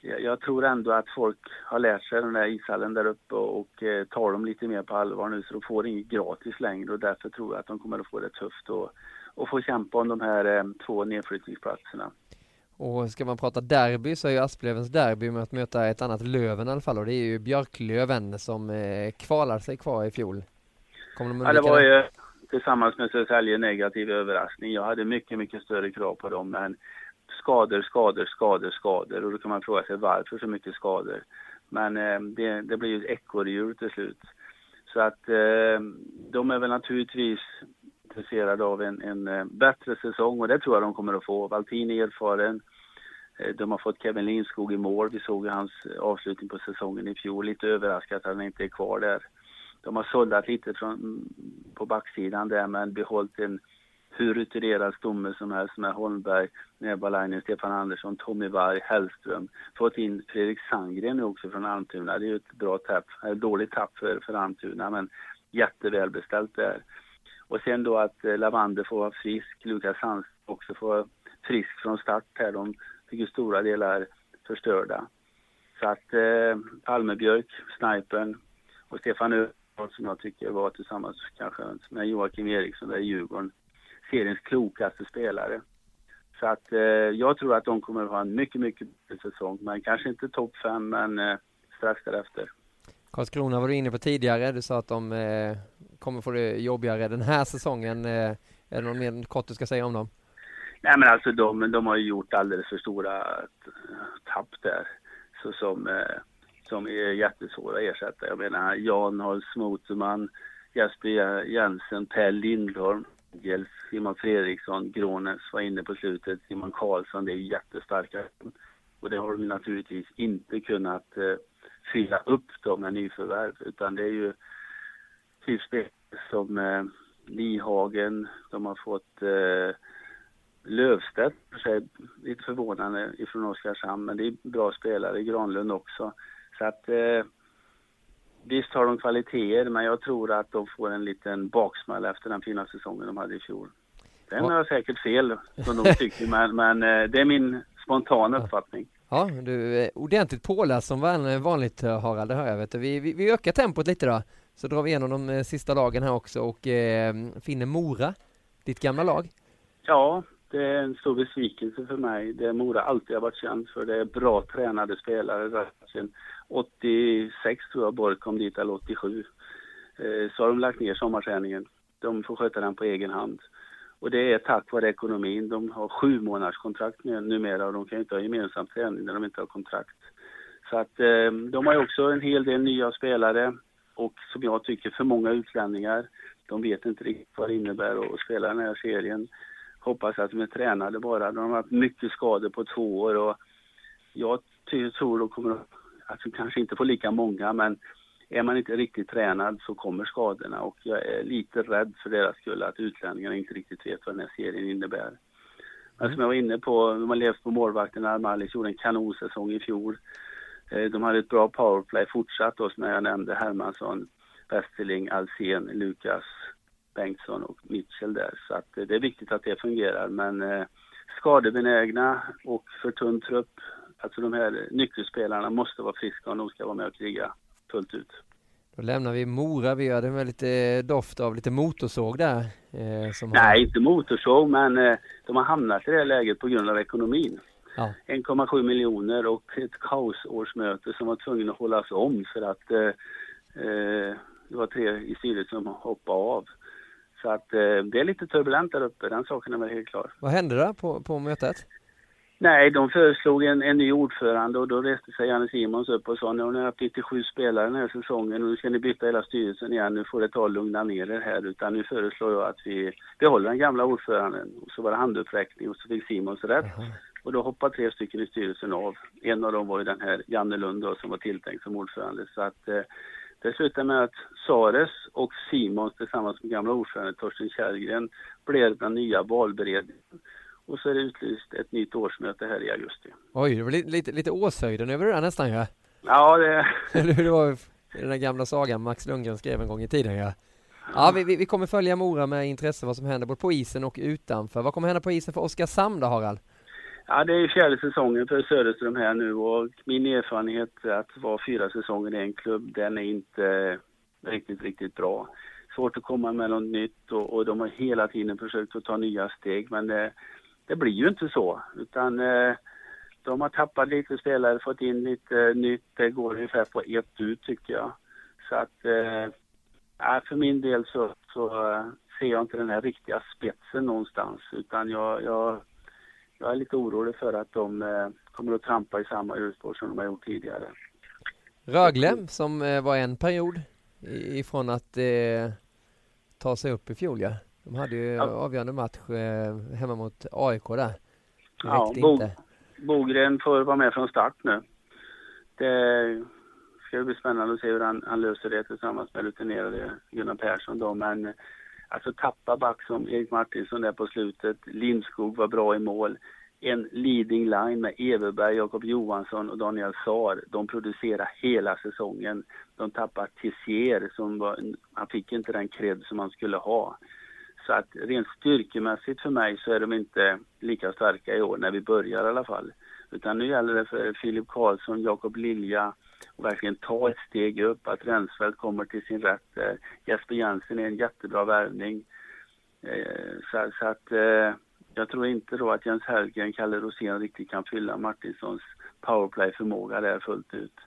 S2: jag tror ändå att folk har lärt sig den där ishallen där uppe och, och eh, tar dem lite mer på allvar nu så de får inget gratis längre och därför tror jag att de kommer att få det tufft och, och få kämpa om de här eh, två nedflyttningsplatserna.
S1: Och ska man prata derby så är ju Asplövens derby med att möta ett annat Löven i alla fall och det är ju Björklöven som eh, kvalar sig kvar i fjol.
S2: Kommer de ja, det var ju tillsammans med Södertälje negativ överraskning. Jag hade mycket, mycket större krav på dem men skador, skador, skador, skador och då kan man fråga sig varför så mycket skador. Men eh, det, det blir ju ett ekorrhjul till slut. Så att eh, de är väl naturligtvis intresserade av en, en eh, bättre säsong och det tror jag de kommer att få. Valtin är erfaren. Eh, de har fått Kevin Lindskog i mål. Vi såg hans avslutning på säsongen i fjol. Lite överraskat att han inte är kvar där. De har sållat lite från, på backsidan där men behållit en hur rutinerad stomme som helst med Holmberg, Nebalainen, Stefan Andersson, Tommy Varg, Hellström. Fått in Fredrik Sandgren nu också från Almtuna. Det är ju ett bra tapp, ett dåligt tapp för, för Almtuna men jättevälbeställt där. Och sen då att eh, Lavander får vara frisk, Lukas Hans också får vara frisk från start här. De fick ju stora delar förstörda. Så att eh, Almebjörk, snipern och Stefan Ö som jag tycker var tillsammans kanske med Joakim Eriksson där i Djurgården seriens klokaste spelare. Så att eh, jag tror att de kommer att ha en mycket, mycket bättre säsong. Men kanske inte topp fem, men eh, strax därefter.
S1: Karlskrona var du inne på tidigare. Du sa att de eh, kommer få det jobbigare den här säsongen. Eh, är det något mer kort du ska säga om dem?
S2: Nej men alltså de, de har ju gjort alldeles för stora tapp där. Så som, eh, som är jättesvåra att ersätta. Jag menar Jan Holtz, Motorman, Jesper Jensen, Per Lindholm, Gelf, Simon Fredriksson, Grånes var inne på slutet, Simon Karlsson, det är jättestarka. Och det har de naturligtvis inte kunnat eh, fylla upp dem med nyförvärv, utan det är ju typ som eh, Lihagen, de har fått eh, Lövstedt, för sig, lite förvånande ifrån Oskarshamn, men det är bra spelare, Granlund också. Så att eh, Visst har de kvaliteter, men jag tror att de får en liten baksmälla efter den fina säsongen de hade i fjol. Sen har jag säkert fel, som de tycker, men, men eh, det är min spontana uppfattning.
S1: Ja, du är ordentligt påläst som vanligt Harald, det hör jag. Vet Vi, vi, vi ökar tempot lite då, så drar vi igenom de eh, sista lagen här också och eh, finner Mora, ditt gamla lag.
S2: Ja, det är en stor besvikelse för mig. Det Mora alltid har varit känt för. Det är bra tränade spelare. Sen 86 tror jag Borg kom dit, eller 87. Eh, så har de lagt ner sommarträningen. De får sköta den på egen hand. Och det är tack vare ekonomin. De har sju månaders kontrakt numera och de kan inte ha gemensam träning när de inte har kontrakt. Så att ehm, de har ju också en hel del nya spelare och som jag tycker för många utlänningar. De vet inte riktigt vad det innebär att spela den här serien. Hoppas att de är tränade bara. De har haft mycket skador på två år och jag tror de kommer att de kanske inte får lika många men är man inte riktigt tränad så kommer skadorna och jag är lite rädd för deras skull att utlänningarna inte riktigt vet vad den här serien innebär. Men som jag var inne på, de har levt på målvakten Armalis gjorde en kanonsäsong i fjol. Eh, de hade ett bra powerplay fortsatt då som jag nämnde Hermansson, Westerling, Alsen, Lukas, Bengtsson och Mitchell där. Så att eh, det är viktigt att det fungerar men eh, skadebenägna och för tunn trupp Alltså de här nyckelspelarna måste vara friska om de ska vara med och kriga fullt ut.
S1: Då lämnar vi Mora, vi hade med lite doft av lite motorsåg där.
S2: Eh, Nej, har... inte motorsåg, men eh, de har hamnat i det här läget på grund av ekonomin. Ja. 1,7 miljoner och ett kaosårsmöte som var tvungen att hållas om för att eh, eh det var tre i styrelsen som hoppade av. Så att eh, det är lite turbulent där uppe, den saken är väl helt klar.
S1: Vad hände där på, på mötet?
S2: Nej, de föreslog en, en ny ordförande och då reste sig Janne Simons upp och sa nu har ni haft 97 spelare den här säsongen och nu ska ni byta hela styrelsen igen. Nu får det ta och lugna ner er här utan nu föreslår jag att vi behåller den gamla ordföranden. Och så var det handuppräckning och så fick Simons rätt. Mm. Och då hoppade tre stycken i styrelsen av. En av dem var ju den här Janne Lund då, som var tilltänkt som ordförande. Så att eh, det slutade med att Sares och Simons tillsammans med gamla ordförande Torsten Kärrgren blev den nya valberedningen. Och så är det utlyst ett nytt årsmöte här i augusti.
S1: Oj, det var lite, lite, lite Åshöjden över det där nästan ja.
S2: Ja, det...
S1: det var den där gamla sagan Max Lundgren skrev en gång i tiden ja. Ja, vi, vi kommer följa Mora med intresse vad som händer både på isen och utanför. Vad kommer hända på isen för Oskarshamn då, Harald?
S2: Ja, det är fjärde säsongen för Söderström här nu och min erfarenhet att vara fyra säsonger i en klubb, den är inte riktigt, riktigt bra. Svårt att komma med något nytt och, och de har hela tiden försökt att ta nya steg men det, det blir ju inte så utan eh, de har tappat lite spelare, fått in lite nytt. Det går ungefär på ett ut tycker jag. Så att, eh, för min del så, så eh, ser jag inte den här riktiga spetsen någonstans utan jag, jag, jag är lite orolig för att de eh, kommer att trampa i samma hjulspår som de har gjort tidigare.
S1: Rögle som eh, var en period ifrån att eh, ta sig upp i fjol ja. De hade ju ja. avgörande match eh, hemma mot AIK där. Det
S2: ja, inte. Bogren får vara med från start nu. Det ska bli spännande att se hur han, han löser det tillsammans med rutinerade Gunnar Persson då. Men alltså tappa back som Erik Martinsson där på slutet. Lindskog var bra i mål. En leading line med Everberg, Jakob Johansson och Daniel Saar. De producerar hela säsongen. De tappar Tissier som var, han fick inte den cred som han skulle ha. Så att rent styrkemässigt för mig så är de inte lika starka i år när vi börjar i alla fall. Utan nu gäller det för Filip Karlsson, Jakob Lilja verkligen ta ett steg upp, att Rensfeldt kommer till sin rätt. Eh, Jesper Jensen är en jättebra värvning. Eh, så, så, att eh, jag tror inte då att Jens Hellgren, Kalle Rosén riktigt kan fylla Martinssons powerplay-förmåga där fullt ut.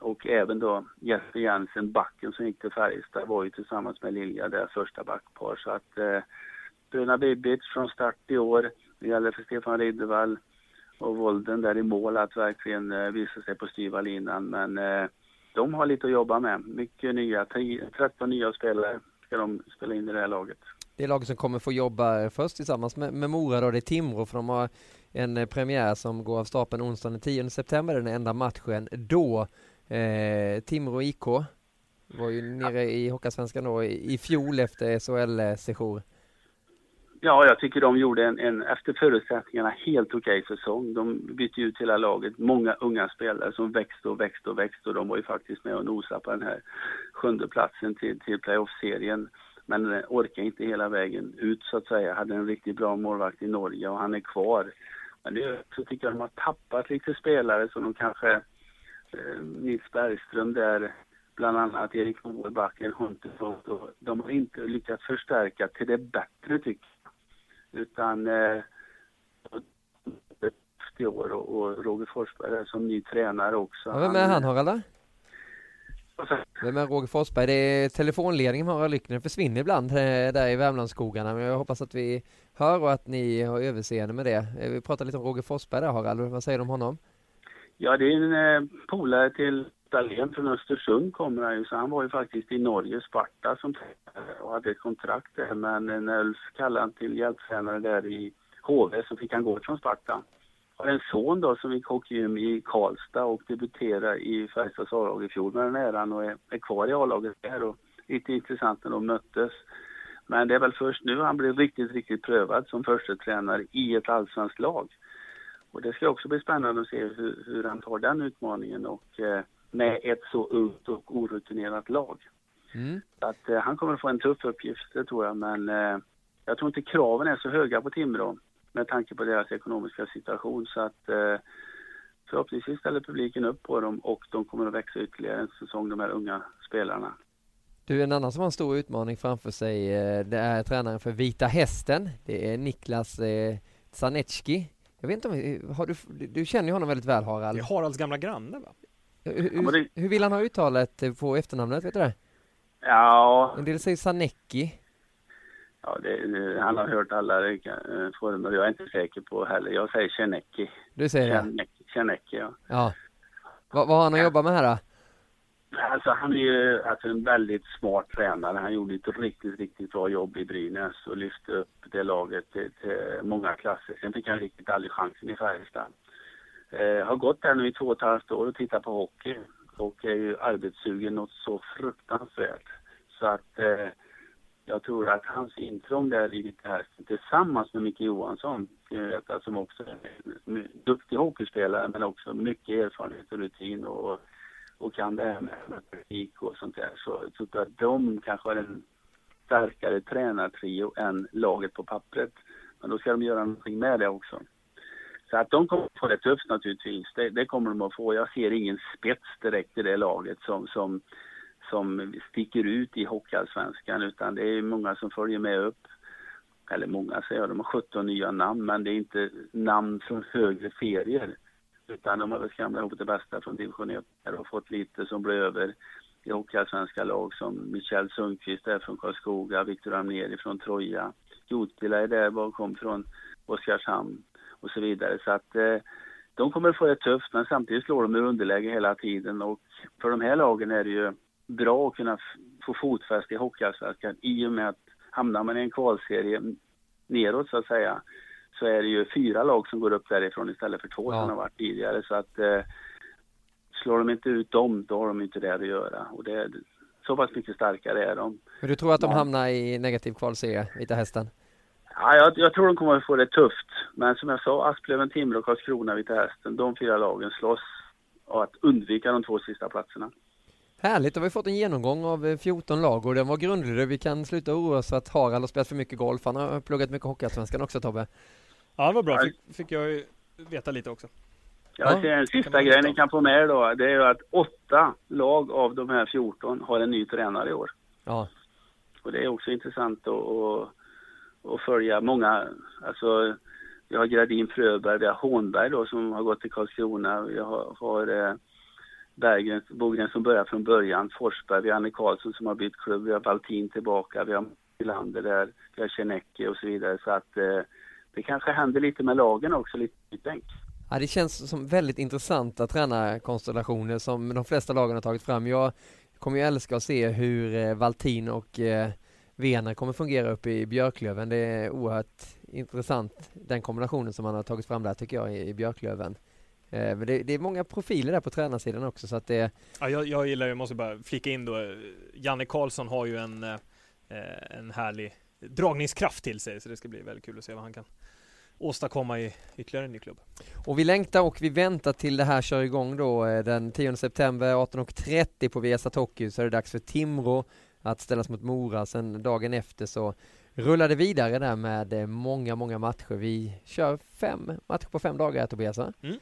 S2: Och även då Jesper Jensen, backen som gick till Färjestad, var ju tillsammans med Lilja där första backpar. Så att eh, Bruna Bibic från start i år. Det gäller för Stefan Riddervall och Volden där i mål att verkligen eh, visa sig på styva linan. Men eh, de har lite att jobba med. Mycket nya, 13 nya spelare ska de spela in i det här laget.
S1: Det är laget som kommer få jobba eh, först tillsammans med, med Mora då, det är Timrå för de har en eh, premiär som går av stapeln onsdagen den 10 september, den enda matchen då. Eh, Timrå IK var ju nere i Hockeyallsvenskan då i fjol efter SHL-session.
S2: Ja, jag tycker de gjorde en, en efter förutsättningarna helt okej okay säsong. De bytte ut hela laget, många unga spelare som växte och växte och växte och de var ju faktiskt med och nosade på den här sjunde platsen till, till playoff-serien. Men eh, orkade inte hela vägen ut så att säga. Hade en riktigt bra målvakt i Norge och han är kvar. Men det så tycker jag de har tappat lite spelare som de kanske eh, Nils Bergström där, bland annat Erik Moebacken, Huntefors. De har inte lyckats förstärka till det bättre tycker jag. Utan eh, i år och, och Roger Forsberg är som ny tränare också.
S1: Ja, vem är han Harald? Vem är Roger Forsberg? Det är telefonledningen Harald Lyckner försvinner ibland eh, där i Värmlandsskogarna men jag hoppas att vi hör och att ni har överseende med det. Eh, vi pratar lite om Roger Forsberg där Harald, vad säger du om honom?
S2: Ja, det är en eh, polare till Dahlén från Östersund kommer han ju, så han var ju faktiskt i Norge, Sparta, som och hade ett kontrakt där. Men när Ulf kallade han till hjälptränare där i HV så fick han gå från Sparta. Jag har en son då som gick hockeygym i Karlstad och debuterade i Färjestads A-lag i fjol med den äran och är, är kvar i A-laget där och lite intressant när de möttes. Men det är väl först nu han blir riktigt, riktigt prövad som första tränare i ett allsvenskt lag. Och det ska också bli spännande att se hur, hur han tar den utmaningen och eh, med ett så ungt och orutinerat lag. Mm. Att eh, han kommer att få en tuff uppgift, det tror jag, men eh, jag tror inte kraven är så höga på Timrå med tanke på deras ekonomiska situation så att eh, förhoppningsvis ställer publiken upp på dem och de kommer att växa ytterligare en säsong, de här unga spelarna.
S1: Du, en annan som har en stor utmaning framför sig, eh, det är tränaren för Vita Hästen. Det är Niklas eh, Zanetski. Jag vet inte om, har du, du känner ju honom väldigt väl Harald?
S3: Det är Haralds gamla granne va?
S1: Hur, ja, det... hur vill han ha uttalet på efternamnet, vet du det?
S2: Ja...
S1: En del säger Zanecki.
S2: Ja, det, han har hört alla eh, former. Jag är inte säker på heller. Jag säger Tjernecki.
S1: Du säger det?
S2: Tjernecki, ja.
S1: Ja. Va, vad har han att jobba med här då?
S2: Alltså han är ju alltså, en väldigt smart tränare. Han gjorde ett riktigt, riktigt bra jobb i Brynäs och lyfte upp det laget till, till många klasser. Sen fick han riktigt aldrig chansen i Färjestad. Eh, har gått där nu i två och ett halvt år och tittat på hockey och är ju arbetssugen något så fruktansvärt. Så att eh, jag tror att hans intrång där i det här tillsammans med Micke Johansson, eh, som också är en duktig hockeyspelare men också mycket erfarenhet och rutin och, och kan det här med praktik och sånt där. Så jag tror att de kanske har en starkare tränartrio än laget på pappret. Men då ska de göra någonting med det också. Så att de kommer att få det tufft naturligtvis. Det, det, kommer de att få. Jag ser ingen spets direkt i det laget som, som, som sticker ut i Hockeyallsvenskan utan det är många som följer med upp. Eller många säger jag, de har 17 nya namn men det är inte namn från högre ferier. Utan de har väl skramlat ihop det bästa från division 1 och fått lite som blir över i Hockeyallsvenska lag som Michel Sundqvist är från Karlskoga, Viktor Amneri från Troja, Jotila är där kom från Oskarshamn och så vidare. Så att eh, de kommer att få det tufft men samtidigt slår de i underläge hela tiden och för de här lagen är det ju bra att kunna få fotfäste i Hockeyallsvenskan i och med att hamnar man i en kvalserie neråt så att säga så är det ju fyra lag som går upp därifrån istället för två ja. som har varit tidigare så att eh, slår de inte ut dem då har de inte det att göra och det, så pass mycket starkare är de.
S1: Men du tror att de hamnar i negativ kvalserie, Vita Hästen?
S2: Ja, jag, jag, tror de kommer att få det tufft. Men som jag sa, Asplöven, Timrå, Karlskrona, Vita Hästen, de fyra lagen slåss och att undvika de två sista platserna.
S1: Härligt, då har vi fått en genomgång av 14 eh, lag och den var grundlig. Vi kan sluta oroa oss för att Harald har spelat för mycket golf. Han har pluggat mycket Hockeyallsvenskan också Tobbe.
S3: Ja, det var bra. Fick, fick jag ju veta lite också.
S2: Ja, ja. en sista grej ni kan få med då, det är ju att åtta lag av de här 14 har en ny tränare i år.
S1: Ja.
S2: Och det är också intressant att, och följa många, alltså vi har Gradin Fröberg, vi har Hånberg då som har gått till Karlskrona, vi har, har eh, Berggren, Bogren som börjar från början, Forsberg, vi har Anne Karlsson som har bytt klubb, vi har Baltin tillbaka, vi har Nylander där, vi har Tjernecki och så vidare så att eh, det kanske händer lite med lagen också, lite nytänk.
S1: Ja, det känns som väldigt intressanta tränarkonstellationer som de flesta lagen har tagit fram. Jag kommer ju älska att se hur eh, Valtin och eh, Vener kommer fungera uppe i Björklöven. Det är oerhört intressant den kombinationen som man har tagit fram där tycker jag i, Björklöven. Eh, men det, det, är många profiler där på tränarsidan också så att det
S3: Ja, jag, jag gillar, jag måste bara flika in då, Janne Karlsson har ju en, en härlig dragningskraft till sig så det ska bli väldigt kul att se vad han kan åstadkomma i ytterligare en ny klubb.
S1: Och vi längtar och vi väntar till det här kör igång då eh, den 10 september 18.30 på Viasat Hockey så är det dags för Timrå att ställas mot Mora. Sen dagen efter så rullar det vidare där med eh, många, många matcher. Vi kör fem matcher på fem dagar Tobias va? Mm.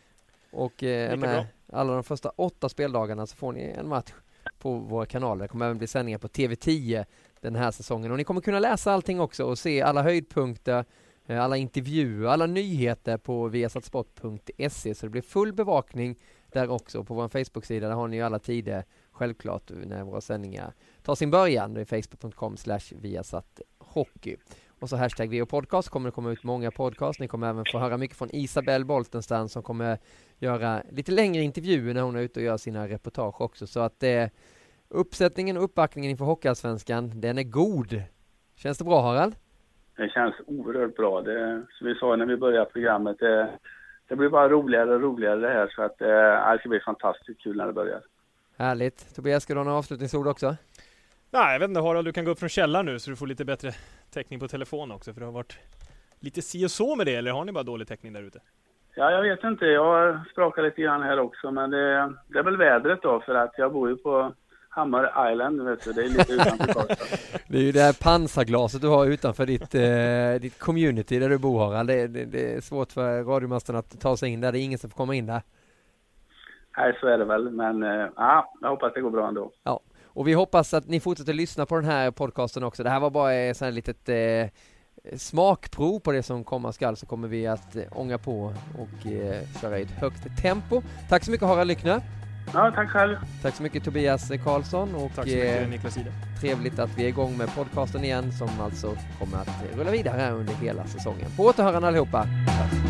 S1: Och eh, med bra. alla de första åtta speldagarna så får ni en match på våra kanaler. Det kommer även bli sändningar på TV10 den här säsongen och ni kommer kunna läsa allting också och se alla höjdpunkter Eh, alla intervjuer, alla nyheter på viasatsport.se så det blir full bevakning där också. På vår Facebook-sida där har ni alla tider självklart när våra sändningar tar sin början. Det är facebook.com viasathockey. Och så hashtag VO podcast kommer det komma ut många podcast. Ni kommer även få höra mycket från Isabelle Boltenstam som kommer göra lite längre intervjuer när hon är ute och gör sina reportage också. Så att eh, uppsättningen och uppbackningen inför Hockeyallsvenskan, den är god. Känns det bra Harald?
S2: det känns oerhört bra. Det, som vi sa när vi började programmet, det, det blir bara roligare och roligare det här så att eh, det ska bli fantastiskt kul när det börjar.
S1: Härligt. Tobias, ska du ha några avslutningsord också?
S3: Nej, jag vet inte Harald, du kan gå upp från källaren nu så du får lite bättre täckning på telefon också för det har varit lite si och så med det eller har ni bara dålig täckning där ute?
S2: Ja, jag vet inte. Jag har sprakat lite grann här också men det, det är väl vädret då för att jag bor ju på Hammar Island, vet du, det är lite utanför Karlstad.
S1: det är ju det här pansarglaset du har utanför ditt, eh, ditt community där du bor Harald. Det, det, det, är svårt för radiomasten att ta sig in där, det är ingen som får komma in där.
S2: Nej, så är det väl, men eh, ja, jag hoppas det går bra ändå.
S1: Ja, och vi hoppas att ni fortsätter lyssna på den här podcasten också. Det här var bara ett sånt här litet eh, smakprov på det som komma skall så kommer vi att eh, ånga på och eh, köra i ett högt tempo. Tack så mycket Harald Lyckner.
S2: Ja, tack själv.
S1: Tack så mycket Tobias Karlsson och
S3: tack så mycket, eh, Niklas Ide.
S1: trevligt att vi är igång med podcasten igen som alltså kommer att rulla vidare under hela säsongen. På återhörande allihopa. Tack.